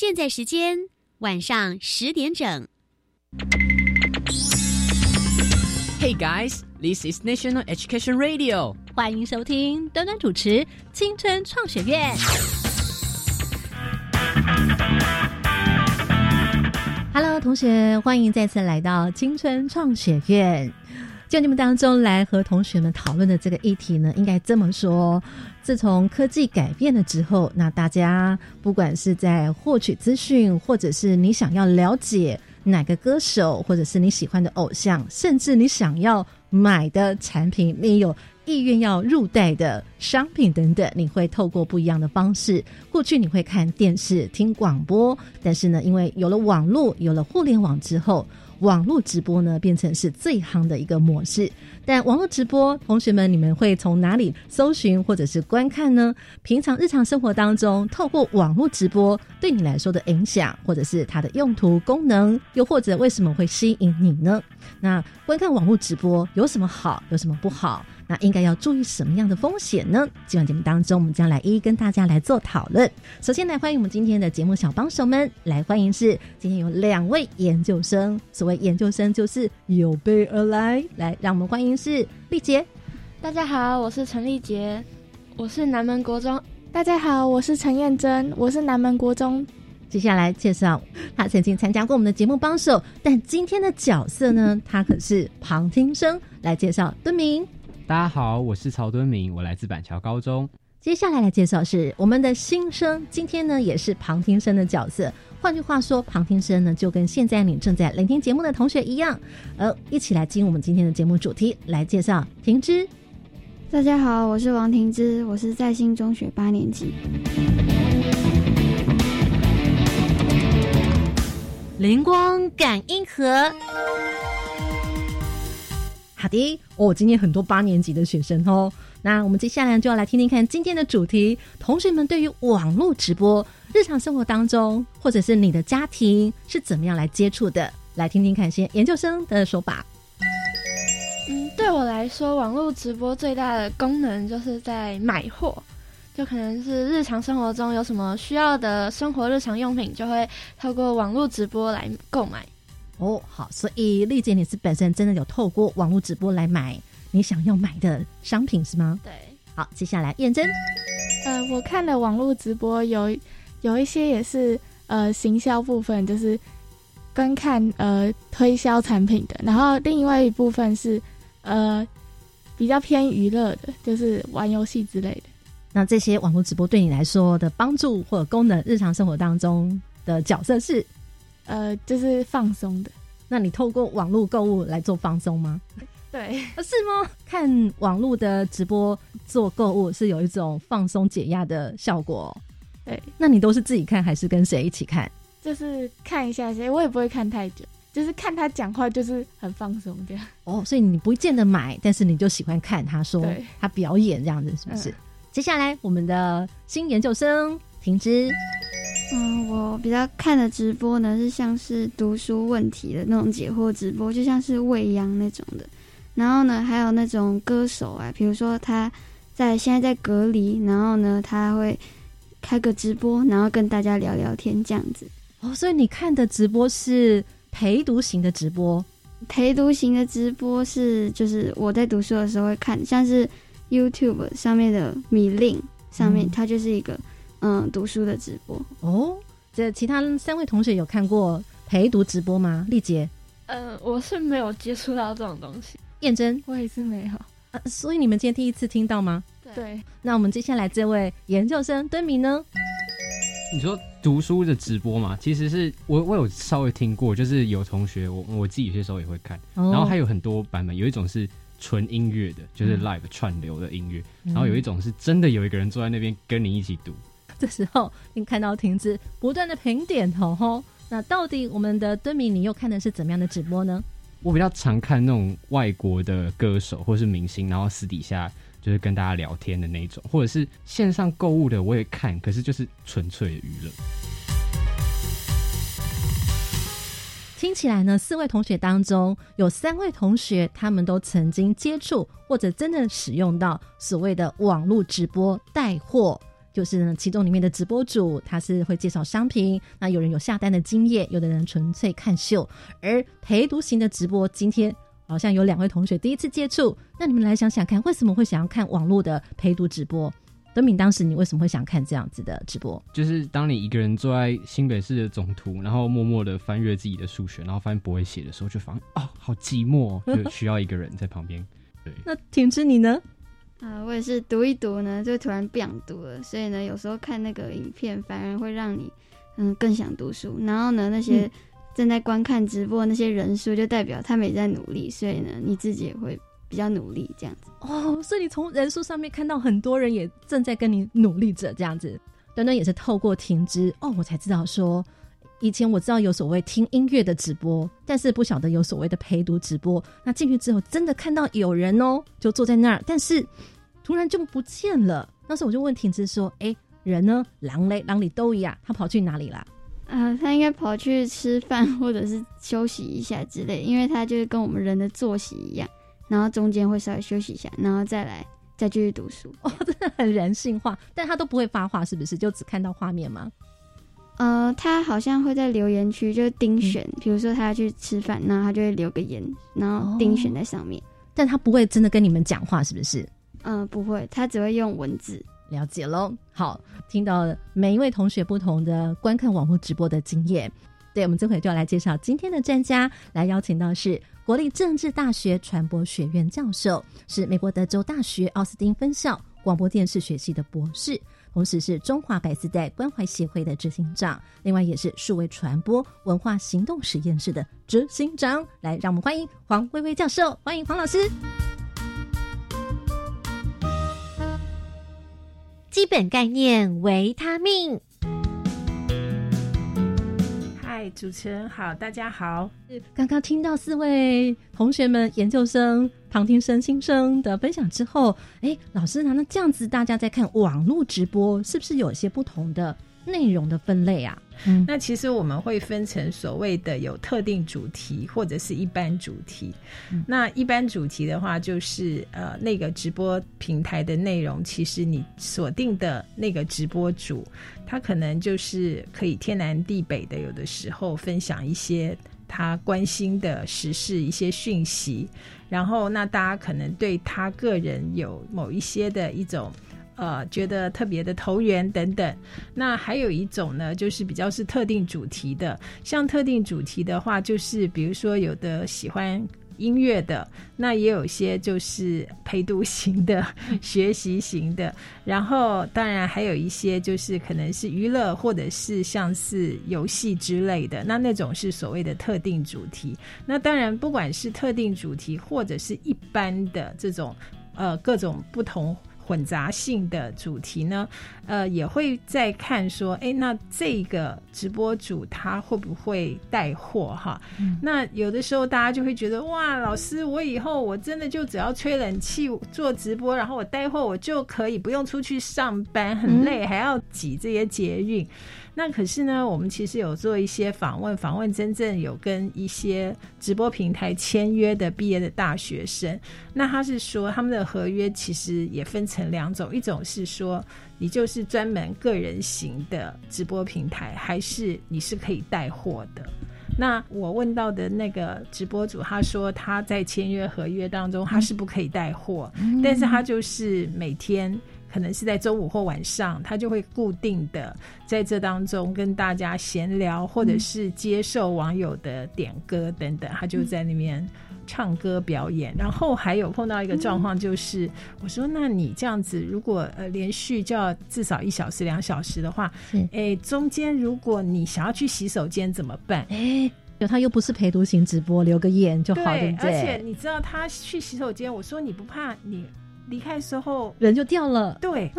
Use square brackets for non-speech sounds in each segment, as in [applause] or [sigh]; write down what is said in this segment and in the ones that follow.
现在时间晚上十点整。Hey guys, this is National Education Radio。欢迎收听端端主持《青春创学院》。Hello，同学，欢迎再次来到青春创学院。就你们当中来和同学们讨论的这个议题呢，应该这么说：自从科技改变了之后，那大家不管是在获取资讯，或者是你想要了解哪个歌手，或者是你喜欢的偶像，甚至你想要买的产品，你有意愿要入袋的商品等等，你会透过不一样的方式。过去你会看电视、听广播，但是呢，因为有了网络，有了互联网之后。网络直播呢，变成是最夯的一个模式。但网络直播，同学们，你们会从哪里搜寻或者是观看呢？平常日常生活当中，透过网络直播对你来说的影响，或者是它的用途、功能，又或者为什么会吸引你呢？那观看网络直播有什么好，有什么不好？那应该要注意什么样的风险呢？今晚节目当中，我们将来一一跟大家来做讨论。首先来欢迎我们今天的节目小帮手们，来欢迎是今天有两位研究生，所谓研究生就是有备而来，来让我们欢迎是丽杰。大家好，我是陈丽杰，我是南门国中。大家好，我是陈燕珍，我是南门国中。接下来介绍他曾经参加过我们的节目帮手，但今天的角色呢，他可是旁听生。来介绍敦明。大家好，我是曹敦明，我来自板桥高中。接下来来介绍是我们的新生，今天呢也是旁听生的角色。换句话说，旁听生呢就跟现在你正在聆听节目的同学一样，呃，一起来进入我们今天的节目主题，来介绍婷芝。大家好，我是王婷芝，我是在新中学八年级。灵光感应盒。好的，哦，今天很多八年级的学生哦。那我们接下来就要来听听看今天的主题。同学们对于网络直播，日常生活当中，或者是你的家庭是怎么样来接触的？来听听看，先研究生的说法。嗯，对我来说，网络直播最大的功能就是在买货，就可能是日常生活中有什么需要的生活日常用品，就会透过网络直播来购买。哦，好，所以丽姐，你是本身真的有透过网络直播来买你想要买的商品是吗？对，好，接下来验证。呃，我看了网络直播，有有一些也是呃行销部分，就是观看呃推销产品的，然后另外一部分是呃比较偏娱乐的，就是玩游戏之类的。那这些网络直播对你来说的帮助或者功能，日常生活当中的角色是？呃，就是放松的。那你透过网络购物来做放松吗？[laughs] 对，是吗？看网络的直播做购物是有一种放松解压的效果。对，那你都是自己看还是跟谁一起看？就是看一下谁，我也不会看太久，就是看他讲话，就是很放松这样。[laughs] 哦，所以你不见得买，但是你就喜欢看他说他表演这样子，是不是？接下来我们的新研究生停之。嗯，我比较看的直播呢，是像是读书问题的那种解惑直播，就像是未央那种的。然后呢，还有那种歌手啊，比如说他在现在在隔离，然后呢，他会开个直播，然后跟大家聊聊天这样子。哦，所以你看的直播是陪读型的直播？陪读型的直播是就是我在读书的时候会看，像是 YouTube 上面的米令上面，它就是一个。嗯，读书的直播哦。这其他三位同学有看过陪读直播吗？丽杰，呃，我是没有接触到这种东西。燕珍，我也是没有。呃，所以你们今天第一次听到吗？对。那我们接下来这位研究生敦明呢？你说读书的直播嘛？其实是我我有稍微听过，就是有同学我我自己有些时候也会看，然后还有很多版本，有一种是纯音乐的，就是 live 串流的音乐，然后有一种是真的有一个人坐在那边跟你一起读。这时候，你看到停止不断的评点头吼，那到底我们的敦明，你又看的是怎么样的直播呢？我比较常看那种外国的歌手或是明星，然后私底下就是跟大家聊天的那种，或者是线上购物的我也看，可是就是纯粹的娱乐。听起来呢，四位同学当中有三位同学，他们都曾经接触或者真的使用到所谓的网络直播带货。就是呢，其中里面的直播主他是会介绍商品，那有人有下单的经验，有的人纯粹看秀。而陪读型的直播，今天好像有两位同学第一次接触，那你们来想想看，为什么会想要看网络的陪读直播？德敏，当时你为什么会想看这样子的直播？就是当你一个人坐在新北市的总图，然后默默的翻阅自己的数学，然后发现不会写的时候，就发现哦，好寂寞，就需要一个人在旁边。对，[laughs] 那婷之你呢？啊，我也是读一读呢，就突然不想读了。所以呢，有时候看那个影片，反而会让你嗯更想读书。然后呢，那些正在观看直播那些人数，就代表他们也在努力。所以呢，你自己也会比较努力这样子。哦，所以你从人数上面看到很多人也正在跟你努力着这样子。端端也是透过停职哦，我才知道说，以前我知道有所谓听音乐的直播，但是不晓得有所谓的陪读直播。那进去之后，真的看到有人哦，就坐在那儿，但是。突然就不见了，那时候我就问婷芝说：“哎，人呢？狼嘞？狼里都一样，他跑去哪里了？”啊，他应该跑去吃饭或者是休息一下之类，因为他就是跟我们人的作息一样，然后中间会稍微休息一下，然后再来再继续读书。哦，真的很人性化，但他都不会发话，是不是？就只看到画面吗？呃，他好像会在留言区就盯选，比如说他要去吃饭，然后他就会留个言，然后盯选在上面，但他不会真的跟你们讲话，是不是？嗯，不会，他只会用文字。了解喽。好，听到每一位同学不同的观看网络直播的经验。对，我们这回就要来介绍今天的专家，来邀请到是国立政治大学传播学院教授，是美国德州大学奥斯汀分校广播电视学系的博士，同时是中华百思代关怀协会的执行长，另外也是数位传播文化行动实验室的执行长。来，让我们欢迎黄薇薇教授，欢迎黄老师。基本概念：维他命。嗨，主持人好，大家好。刚刚听到四位同学们、研究生、旁听生、新生的分享之后，哎，老师呢？那这样子，大家在看网络直播，是不是有些不同的内容的分类啊？嗯，那其实我们会分成所谓的有特定主题或者是一般主题。那一般主题的话，就是呃那个直播平台的内容，其实你锁定的那个直播主，他可能就是可以天南地北的，有的时候分享一些他关心的时事一些讯息，然后那大家可能对他个人有某一些的一种。呃，觉得特别的投缘等等。那还有一种呢，就是比较是特定主题的。像特定主题的话，就是比如说有的喜欢音乐的，那也有些就是陪读型的、[laughs] 学习型的。然后当然还有一些就是可能是娱乐或者是像是游戏之类的。那那种是所谓的特定主题。那当然不管是特定主题或者是一般的这种呃各种不同。混杂性的主题呢，呃，也会在看说，哎，那这个直播主他会不会带货哈？那有的时候大家就会觉得，哇，老师，我以后我真的就只要吹冷气做直播，然后我带货，我就可以不用出去上班，很累，还要挤这些捷运。那可是呢，我们其实有做一些访问，访问真正有跟一些直播平台签约的毕业的大学生。那他是说，他们的合约其实也分成两种，一种是说你就是专门个人型的直播平台，还是你是可以带货的。那我问到的那个直播主，他说他在签约合约当中他是不可以带货，但是他就是每天。可能是在周五或晚上，他就会固定的在这当中跟大家闲聊，或者是接受网友的点歌等等，他就在那边唱歌表演。然后还有碰到一个状况，就是我说：“那你这样子，如果呃连续就要至少一小时、两小时的话，哎，中间如果你想要去洗手间怎么办？哎，他又不是陪读型直播，留个言就好，对不对？而且你知道他去洗手间，我说你不怕你。”离开的时候人就掉了，对，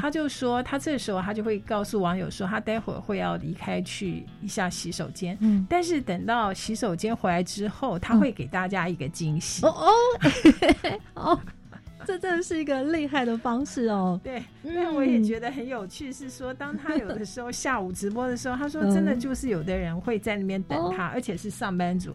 他就说他这时候他就会告诉网友说他待会儿会要离开去一下洗手间，嗯，但是等到洗手间回来之后，他会给大家一个惊喜，哦哦。哦，[laughs] 这真的是一个厉害的方式哦。对，因为我也觉得很有趣，是说当他有的时候 [laughs] 下午直播的时候，他说真的就是有的人会在那边等他，而且是上班族，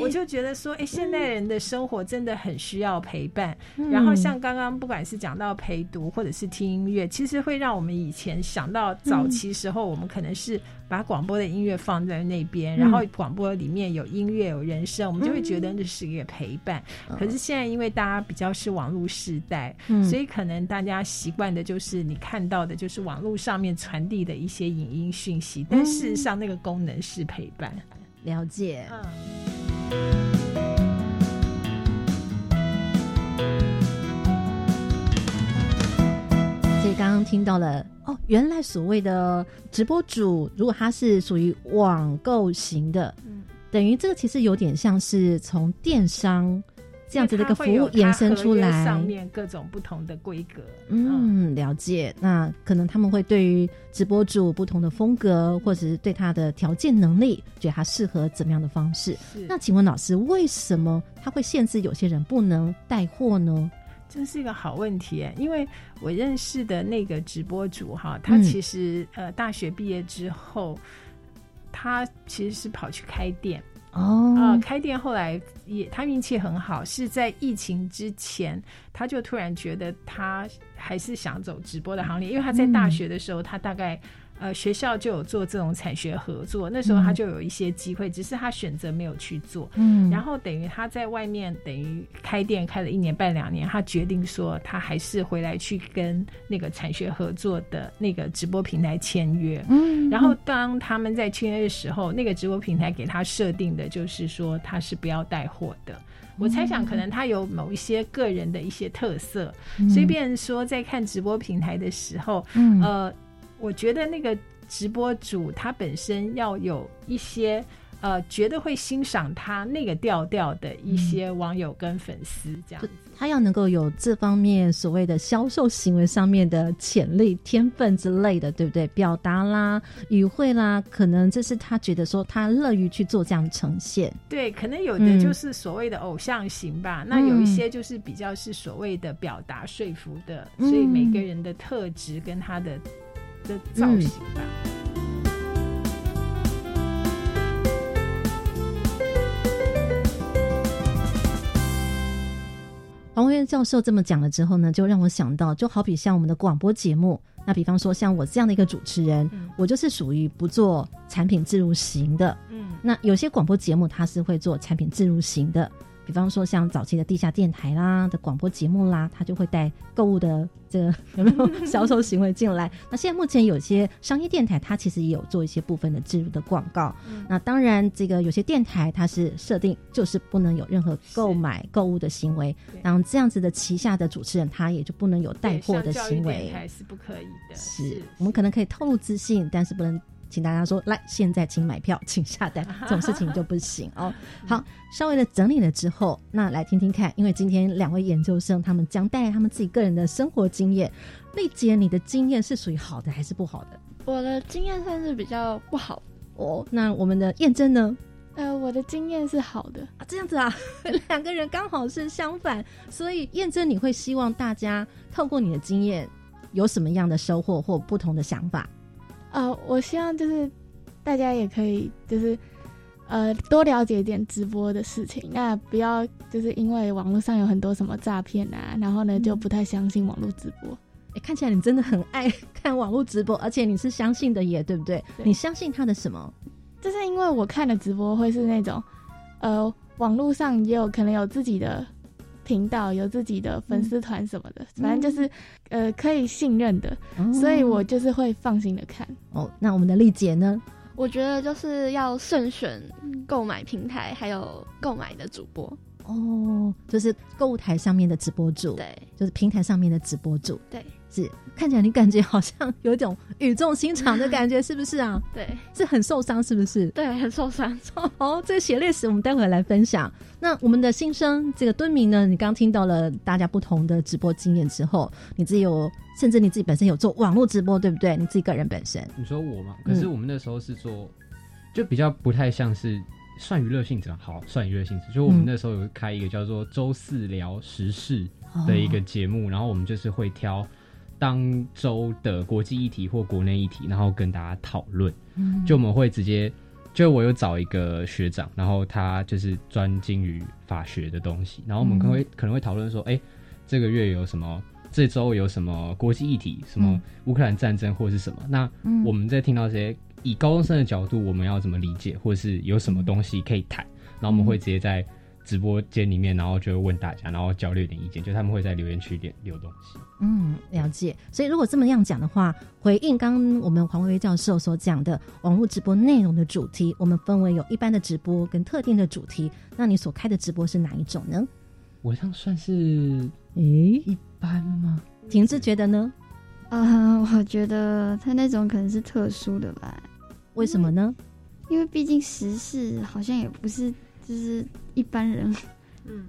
我就觉得说，哎，现代人的生活真的很需要陪伴。然后像刚刚不管是讲到陪读或者是听音乐，其实会让我们以前想到早期时候，我们可能是把广播的音乐放在那边，然后广播里面有音乐有人声，我们就会觉得那是一个陪伴。可是现在因为大家比较是网络时代，所以可能大家习惯的就是你看到的就是网络上面传递的一些影音讯息，但事实上那个功能是陪伴。了解。所刚刚听到了哦，原来所谓的直播主，如果他是属于网购型的，等于这个其实有点像是从电商。这样子的一个服务延伸出来，上面各种不同的规格。嗯，了解。那可能他们会对于直播主不同的风格，或者是对他的条件能力，觉得他适合怎么样的方式。那请问老师，为什么他会限制有些人不能带货呢？这是一个好问题，因为我认识的那个直播主哈，他其实呃大学毕业之后，他其实是跑去开店。哦，啊，开店后来也他运气很好，是在疫情之前，他就突然觉得他还是想走直播的行列，因为他在大学的时候，他大概。呃，学校就有做这种产学合作，那时候他就有一些机会，只是他选择没有去做。嗯，然后等于他在外面等于开店开了一年半两年，他决定说他还是回来去跟那个产学合作的那个直播平台签约。嗯，然后当他们在签约的时候，那个直播平台给他设定的就是说他是不要带货的。我猜想可能他有某一些个人的一些特色，所以便说在看直播平台的时候，嗯呃。我觉得那个直播主他本身要有一些呃，觉得会欣赏他那个调调的一些网友跟粉丝这样子，他要能够有这方面所谓的销售行为上面的潜力、天分之类的，对不对？表达啦、语汇啦，可能这是他觉得说他乐于去做这样的呈现。对，可能有的就是所谓的偶像型吧，那有一些就是比较是所谓的表达说服的，所以每个人的特质跟他的。的造型吧。黄文渊教授这么讲了之后呢，就让我想到，就好比像我们的广播节目，那比方说像我这样的一个主持人，我就是属于不做产品自入型的。嗯，那有些广播节目它是会做产品自入型的。比方说，像早期的地下电台啦的广播节目啦，他就会带购物的这个有没有销售行为进来？那现在目前有些商业电台，它其实也有做一些部分的植入的广告。那当然，这个有些电台它是设定就是不能有任何购买购物的行为，然后这样子的旗下的主持人他也就不能有带货的行为，还是不可以的。是我们可能可以透露资讯，但是不能。请大家说来，现在请买票，请下单，这种事情就不行哦。好，[laughs] 稍微的整理了之后，那来听听看，因为今天两位研究生他们将带来他们自己个人的生活经验。丽姐，你的经验是属于好的还是不好的？我的经验算是比较不好哦。那我们的验证呢？呃，我的经验是好的啊。这样子啊，[laughs] 两个人刚好是相反，所以验证你会希望大家透过你的经验有什么样的收获或不同的想法？呃，我希望就是大家也可以就是呃多了解一点直播的事情，那不要就是因为网络上有很多什么诈骗啊，然后呢就不太相信网络直播。哎，看起来你真的很爱 [laughs] 看网络直播，而且你是相信的耶，对不对？你相信他的什么？就是因为我看的直播会是那种呃网络上也有可能有自己的。频道有自己的粉丝团什么的，反正就是呃可以信任的，所以我就是会放心的看。哦，那我们的丽姐呢？我觉得就是要慎选购买平台，还有购买的主播。哦，就是购物台上面的直播主，对，就是平台上面的直播主，对。是看起来你感觉好像有一种语重心长的感觉，[laughs] 是不是啊？对，是很受伤，是不是？对，很受伤。[laughs] 哦，这个血泪史我们待会来分享。那我们的新生这个敦明呢？你刚听到了大家不同的直播经验之后，你自己有，甚至你自己本身有做网络直播，对不对？你自己个人本身，你说我嘛？可是我们那时候是做，就比较不太像是算娱乐性质，好，算娱乐性质。就我们那时候有开一个叫做周四聊时事。的一个节目，然后我们就是会挑当周的国际议题或国内议题，然后跟大家讨论。嗯就我们会直接，就我有找一个学长，然后他就是专精于法学的东西，然后我们可能会可能会讨论说，哎，这个月有什么？这周有什么国际议题？什么乌克兰战争或是什么？那我们在听到这些，以高中生的角度，我们要怎么理解，或是有什么东西可以谈？然后我们会直接在直播间里面，然后就问大家，然后交流一点意见。就他们会在留言区点留东西。嗯，了解。所以如果这么样讲的话，回应刚我们黄薇薇教授所讲的网络直播内容的主题，我们分为有一般的直播跟特定的主题。那你所开的直播是哪一种呢？我这样算是诶一般吗？婷子觉得呢？啊，我觉得他那种可能是特殊的吧。为什么呢？因为毕竟时事好像也不是就是一般人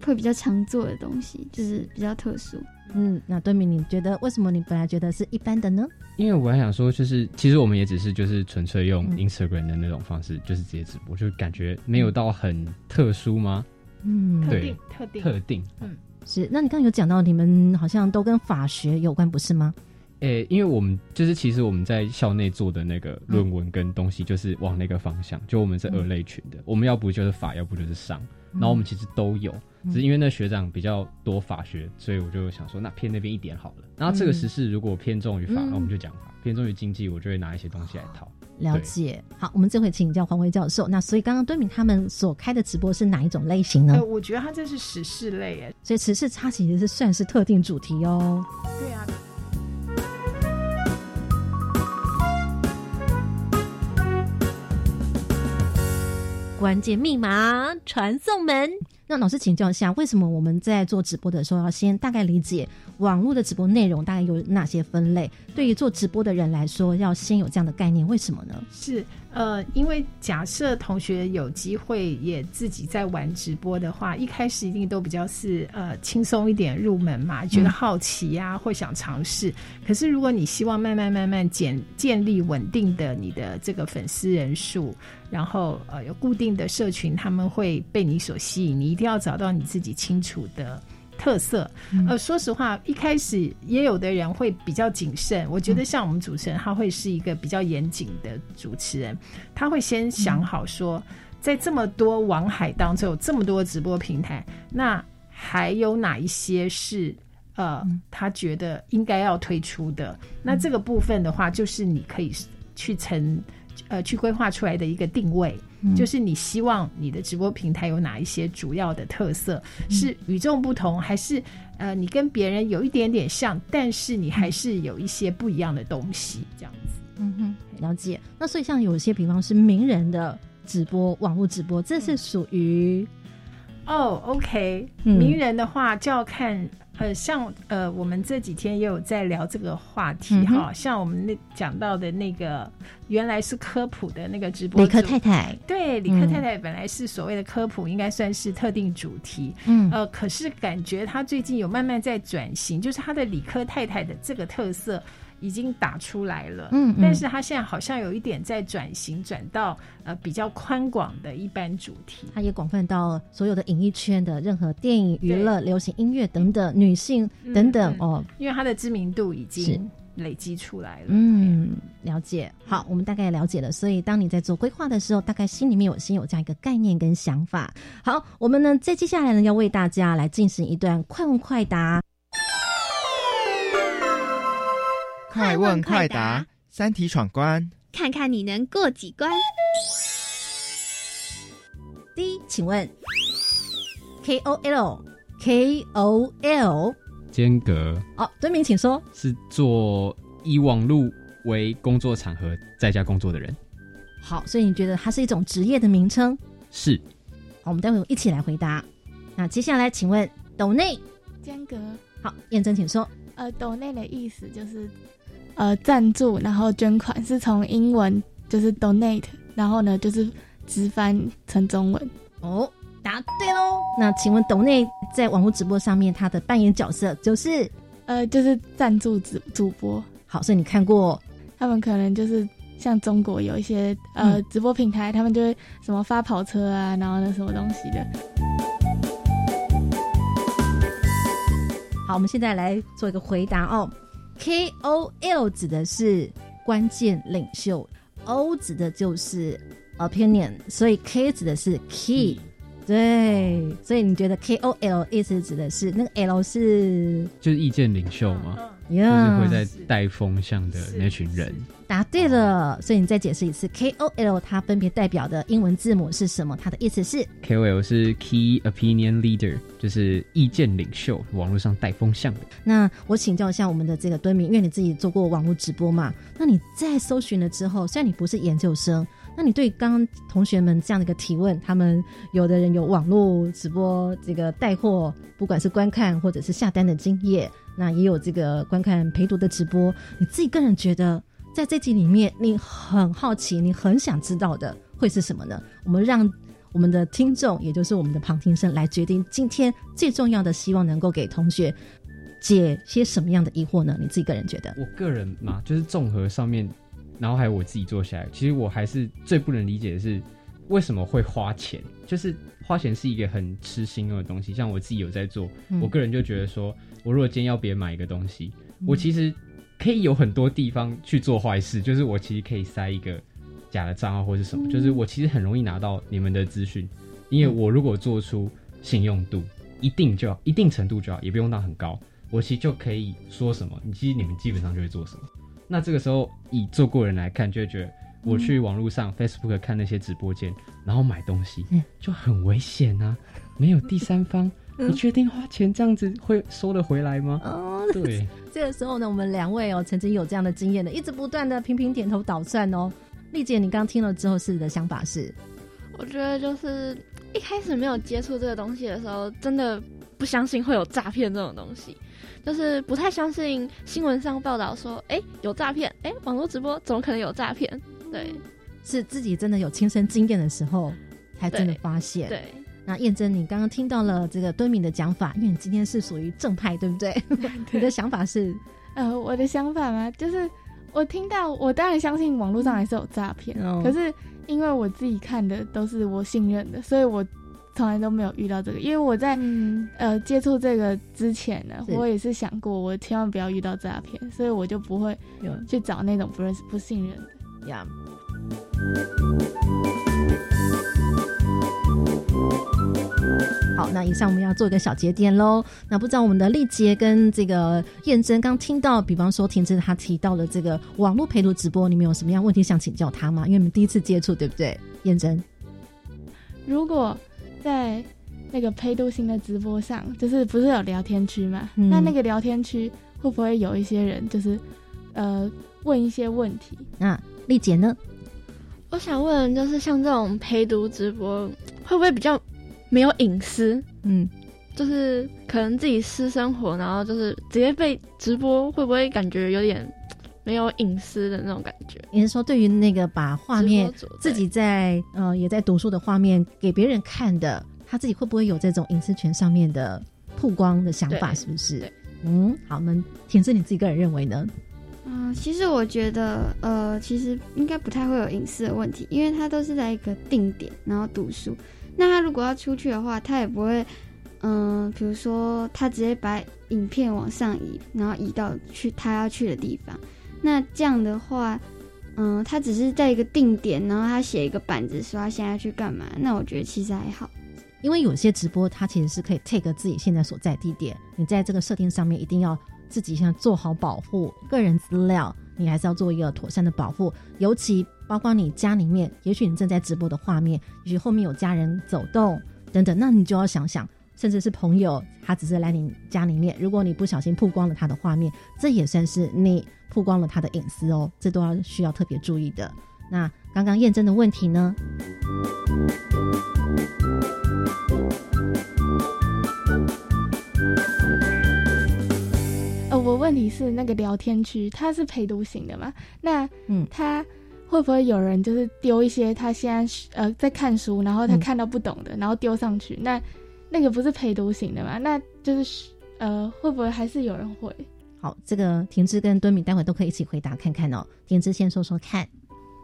会比较常做的东西，就是比较特殊。嗯，那对明，你觉得为什么你本来觉得是一般的呢？因为我还想说，就是其实我们也只是就是纯粹用 Instagram 的那种方式，就是直接直播，就感觉没有到很特殊吗？嗯，特定特定特定，嗯，是。那你刚刚有讲到，你们好像都跟法学有关，不是吗？诶，因为我们就是其实我们在校内做的那个论文跟东西，就是往那个方向。就我们是二类群的，我们要不就是法，要不就是商。然后我们其实都有，只是因为那学长比较多法学，所以我就想说，那偏那边一点好了。然后这个时事如果偏重于法，那我们就讲法；偏重于经济，我就会拿一些东西来套。了解，好，我们这回请教黄威教授。那所以刚刚敦敏他们所开的直播是哪一种类型呢？我觉得他这是时事类，哎，所以时事它其实是算是特定主题哦。对啊。关键密码传送门。那老师请教一下，为什么我们在做直播的时候要先大概理解网络的直播内容大概有哪些分类？对于做直播的人来说，要先有这样的概念，为什么呢？是呃，因为假设同学有机会也自己在玩直播的话，一开始一定都比较是呃轻松一点入门嘛，觉得好奇呀，或想尝试。可是如果你希望慢慢慢慢建建立稳定的你的这个粉丝人数，然后呃有固定的社群，他们会被你所吸引，你一定要找到你自己清楚的。特色，呃，说实话，一开始也有的人会比较谨慎。我觉得像我们主持人，他会是一个比较严谨的主持人，他会先想好说，在这么多网海当中，有这么多直播平台，那还有哪一些是呃，他觉得应该要推出的？那这个部分的话，就是你可以去成呃去规划出来的一个定位。就是你希望你的直播平台有哪一些主要的特色，是与众不同，还是呃你跟别人有一点点像，但是你还是有一些不一样的东西，这样子。嗯哼，了解。那所以像有些，比方是名人的直播、网络直播，这是属于哦，OK，名人的话就要看。呃，像呃，我们这几天也有在聊这个话题哈，像我们那讲到的那个原来是科普的那个直播，李科太太，对，李科太太本来是所谓的科普，应该算是特定主题，嗯，呃，可是感觉他最近有慢慢在转型，就是他的李科太太的这个特色。已经打出来了，嗯，但是他现在好像有一点在转型，转到呃比较宽广的一般主题，它也广泛到所有的演艺圈的任何电影、娱乐、流行音乐等等，女性等等哦，因为它的知名度已经累积出来了。嗯，了解。好，我们大概了解了，所以当你在做规划的时候，大概心里面有先有这样一个概念跟想法。好，我们呢在接下来呢要为大家来进行一段快问快答。快问快答，三题闯关，看看你能过几关。第一，请问 K O L K O L 间隔哦，敦明，请说。是做以网络为工作场合在家工作的人。好，所以你觉得它是一种职业的名称？是。好，我们待会一起来回答。那接下来，请问斗内间隔好，验证，请说。呃，斗内的意思就是。呃，赞助然后捐款是从英文就是 donate，然后呢就是直翻成中文哦，答对喽。那请问董内在网络直播上面他的扮演角色就是呃就是赞助主主播。好，所以你看过他们可能就是像中国有一些呃直播平台，他们就会什么发跑车啊，然后那什么东西的。好，我们现在来做一个回答哦。KOL 指的是关键领袖，O 指的就是 opinion，所以 K 指的是 key。对，所以你觉得 KOL 意思指的是那个 L 是就是意见领袖吗？就是会在带风向的那群人。答对了，所以你再解释一次，KOL 它分别代表的英文字母是什么？它的意思是 KOL 是 Key Opinion Leader，就是意见领袖，网络上带风向的。那我请教一下我们的这个敦明，因为你自己做过网络直播嘛，那你在搜寻了之后，虽然你不是研究生。那你对刚刚同学们这样的一个提问，他们有的人有网络直播这个带货，不管是观看或者是下单的经验，那也有这个观看陪读的直播。你自己个人觉得，在这集里面，你很好奇，你很想知道的会是什么呢？我们让我们的听众，也就是我们的旁听生来决定今天最重要的，希望能够给同学解些什么样的疑惑呢？你自己个人觉得？我个人嘛，就是综合上面。然后还有我自己做下来，其实我还是最不能理解的是，为什么会花钱？就是花钱是一个很吃心用的东西。像我自己有在做，我个人就觉得说，我如果今天要别人买一个东西，我其实可以有很多地方去做坏事。就是我其实可以塞一个假的账号或是什么，就是我其实很容易拿到你们的资讯，因为我如果做出信用度一定就要一定程度就要，也不用到很高，我其实就可以说什么，你其实你们基本上就会做什么。那这个时候，以做过人来看，就会觉得我去网络上 Facebook 看那些直播间，然后买东西，就很危险啊！没有第三方，[laughs] 你确定花钱这样子会收得回来吗？哦，对。[laughs] 这个时候呢，我们两位哦，曾经有这样的经验的，一直不断的频频点头捣蒜哦。丽姐，你刚听了之后是的想法是？我觉得就是一开始没有接触这个东西的时候，真的不相信会有诈骗这种东西。就是不太相信新闻上报道说，哎，有诈骗，哎，网络直播怎么可能有诈骗？对，是自己真的有亲身经验的时候，才真的发现。对，那验证你刚刚听到了这个敦敏的讲法，因为你今天是属于正派，对不对？[laughs] 你的想法是？呃，我的想法嘛，就是我听到，我当然相信网络上还是有诈骗，可是因为我自己看的都是我信任的，所以我。从来都没有遇到这个，因为我在呃接触这个之前呢，我也是想过，我千万不要遇到诈骗，所以我就不会去找那种不认识、不信任的呀。好，那以上我们要做一个小节点喽。那不知道我们的丽杰跟这个燕珍刚听到，比方说婷芝她提到了这个网络陪读直播，你们有什么样问题想请教他吗？因为你们第一次接触，对不对？燕珍，如果。在那个陪读型的直播上，就是不是有聊天区嘛？那那个聊天区会不会有一些人，就是呃问一些问题？那丽姐呢？我想问，就是像这种陪读直播，会不会比较没有隐私？嗯，就是可能自己私生活，然后就是直接被直播，会不会感觉有点？没有隐私的那种感觉。你是说，对于那个把画面自己在呃也在读书的画面给别人看的，他自己会不会有这种隐私权上面的曝光的想法？是不是？嗯，好，我们田志你自己个人认为呢？嗯，其实我觉得，呃，其实应该不太会有隐私的问题，因为他都是在一个定点然后读书。那他如果要出去的话，他也不会，嗯，比如说他直接把影片往上移，然后移到去他要去的地方。那这样的话，嗯，他只是在一个定点，然后他写一个板子说他现在要去干嘛。那我觉得其实还好，因为有些直播他其实是可以 take 自己现在所在地点，你在这个设定上面一定要自己先做好保护个人资料，你还是要做一个妥善的保护，尤其包括你家里面，也许你正在直播的画面，也许后面有家人走动等等，那你就要想想。甚至是朋友，他只是来你家里面，如果你不小心曝光了他的画面，这也算是你曝光了他的隐私哦，这都要需要特别注意的。那刚刚验证的问题呢？问题是那个聊天区，它是陪读型的嘛？那嗯，他会不会有人就是丢一些他现在呃在看书，然后他看到不懂的，然后丢上去？那那个不是陪读型的嘛？那就是呃，会不会还是有人会？好，这个田芝跟敦敏待会都可以一起回答看看哦。田芝先说说看。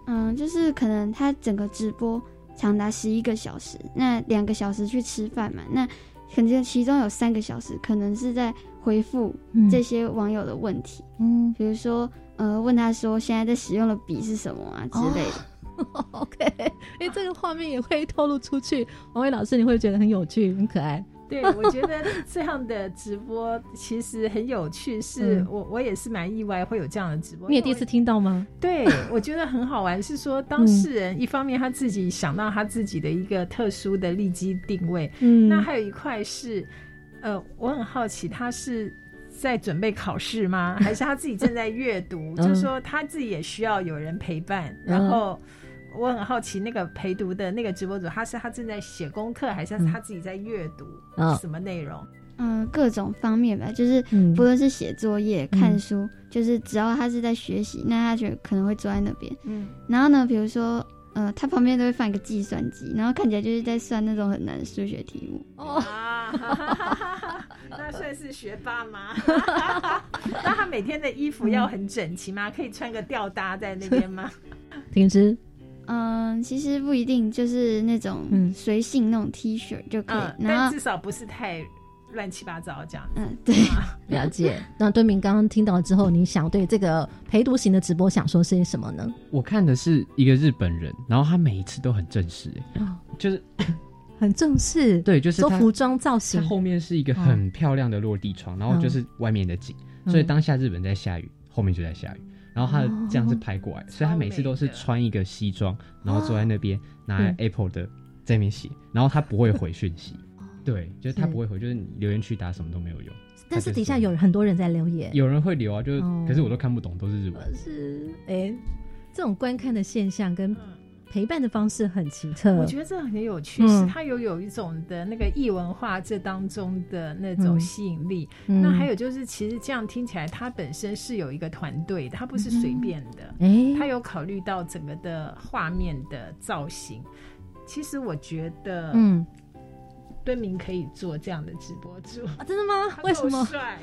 嗯，就是可能他整个直播长达十一个小时，那两个小时去吃饭嘛，那肯定其中有三个小时可能是在回复这些网友的问题，嗯，比如说呃问他说现在在使用的笔是什么啊之类的。[laughs] 哦、OK，哎，这个画面也会透露出去。王伟老师，你会觉得很有趣、很可爱。对，我觉得这样的直播其实很有趣，是我我也是蛮意外会有这样的直播。你也第一次听到吗？对，我觉得很好玩，是说当事人一方面他自己想到他自己的一个特殊的利基定位，嗯，那还有一块是，呃，我很好奇他是在准备考试吗？[laughs] 还是他自己正在阅读？就是说他自己也需要有人陪伴，然后。我很好奇，那个陪读的那个直播主，他是他正在写功课，还是他自己在阅读什么内容？嗯，各种方面吧，就是不论是写作业、看书，就是只要他是在学习，那他就可能会坐在那边。嗯，然后呢，比如说，呃，他旁边都会放一个计算机，然后看起来就是在算那种很难的数学题目。哦，那算是学霸吗？[laughs] 那他每天的衣服要很整齐吗？可以穿个吊搭在那边吗？[laughs] 停止。嗯，其实不一定，就是那种随性那种 T 恤就可以，但至少不是太乱七八糟这样。嗯，对，[laughs] 了解。那敦明刚刚听到之后，你想对这个陪读型的直播想说些什么呢？我看的是一个日本人，然后他每一次都很正式，就是 [coughs] 很正式。对，就是做服装造型，后面是一个很漂亮的落地窗，然后就是外面的景，所以当下日本在下雨，后面就在下雨。然后他这样子拍过来，所以他每次都是穿一个西装，然后坐在那边拿 Apple 的在那边写，然后他不会回讯息，对，就是他不会回，就是你留言区打什么都没有用。但是底下有很多人在留言，有人会留啊，就是可是我都看不懂，都是日文。是，哎，这种观看的现象跟。陪伴的方式很奇特，我觉得这很有趣，是它有有一种的那个异文化这当中的那种吸引力。那还有就是，其实这样听起来，它本身是有一个团队，它不是随便的，哎，它有考虑到整个的画面的造型。其实我觉得，嗯。敦明可以做这样的直播主啊？真的吗？为什么？帅？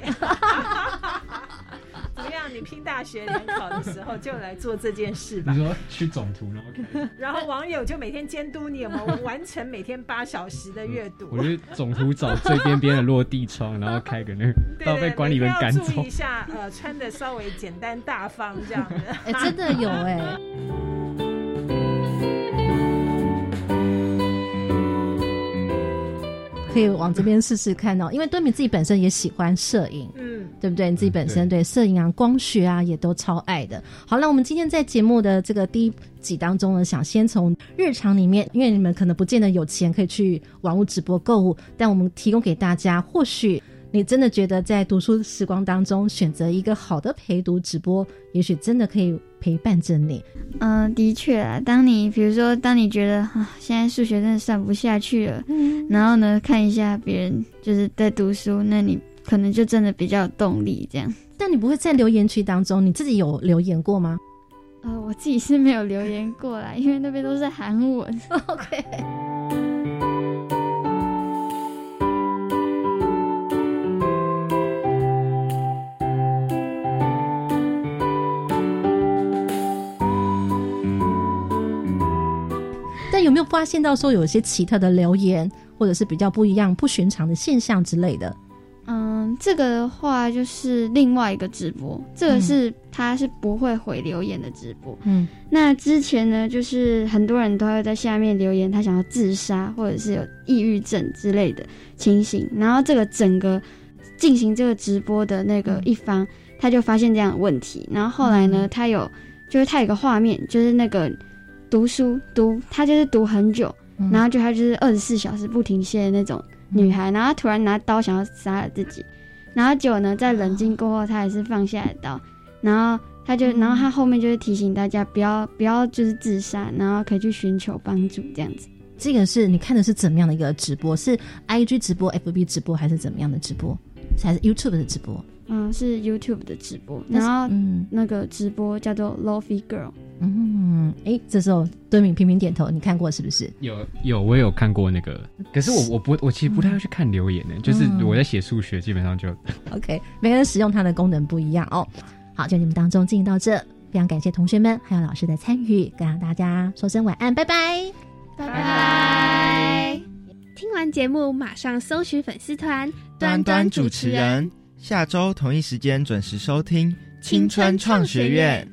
怎么样？你拼大学联考的时候就来做这件事吧。你说去总图然后然后网友就每天监督你有没有完成每天八小时的阅读。我觉得总图找最边边的落地窗，然后开个那个，要被管理员赶走。注意一下，呃，穿的稍微简单大方这样的。哎，真的有哎。可以往这边试试看哦，因为敦敏自己本身也喜欢摄影，嗯，对不对？你自己本身对摄影啊、光学啊也都超爱的。好了，我们今天在节目的这个第一集当中呢，想先从日常里面，因为你们可能不见得有钱可以去网络直播购物，但我们提供给大家，或许。你真的觉得在读书时光当中选择一个好的陪读直播，也许真的可以陪伴着你。嗯，的确啊。当你比如说，当你觉得啊，现在数学真的上不下去了，然后呢，看一下别人就是在读书，那你可能就真的比较有动力这样。但你不会在留言区当中，你自己有留言过吗？呃，我自己是没有留言过啦，因为那边都是韩文。[laughs] OK。发现到说有一些奇特的留言，或者是比较不一样、不寻常的现象之类的？嗯，这个的话就是另外一个直播，这个是他是不会回留言的直播。嗯，那之前呢，就是很多人都会在下面留言，他想要自杀或者是有抑郁症之类的情形，然后这个整个进行这个直播的那个一方，他就发现这样的问题，然后后来呢，他有就是他有个画面，就是那个。读书读，她就是读很久，然后就她就是二十四小时不停歇的那种女孩，然后突然拿刀想要杀了自己，然后结果呢，在冷静过后，她还是放下了刀，然后她就，然后她后面就是提醒大家不要不要就是自杀，然后可以去寻求帮助这样子。这个是你看的是怎么样的一个直播？是 I G 直播、F B 直播还是怎么样的直播？还是 YouTube 的直播？嗯，是 YouTube 的直播，然后嗯，那个直播叫做 Lofi Girl。嗯，哎，这时候敦敏频频点头，你看过是不是？有有，我有看过那个，可是我我不我其实不太会去看留言的，就是我在写数学，基本上就 [laughs] OK。每个人使用它的功能不一样哦。好，就你们当中进行到这，非常感谢同学们还有老师的参与，跟大家说声晚安，拜拜，拜拜。听完节目马上搜寻粉丝团端端主持人。下周同一时间准时收听《青春创学院》。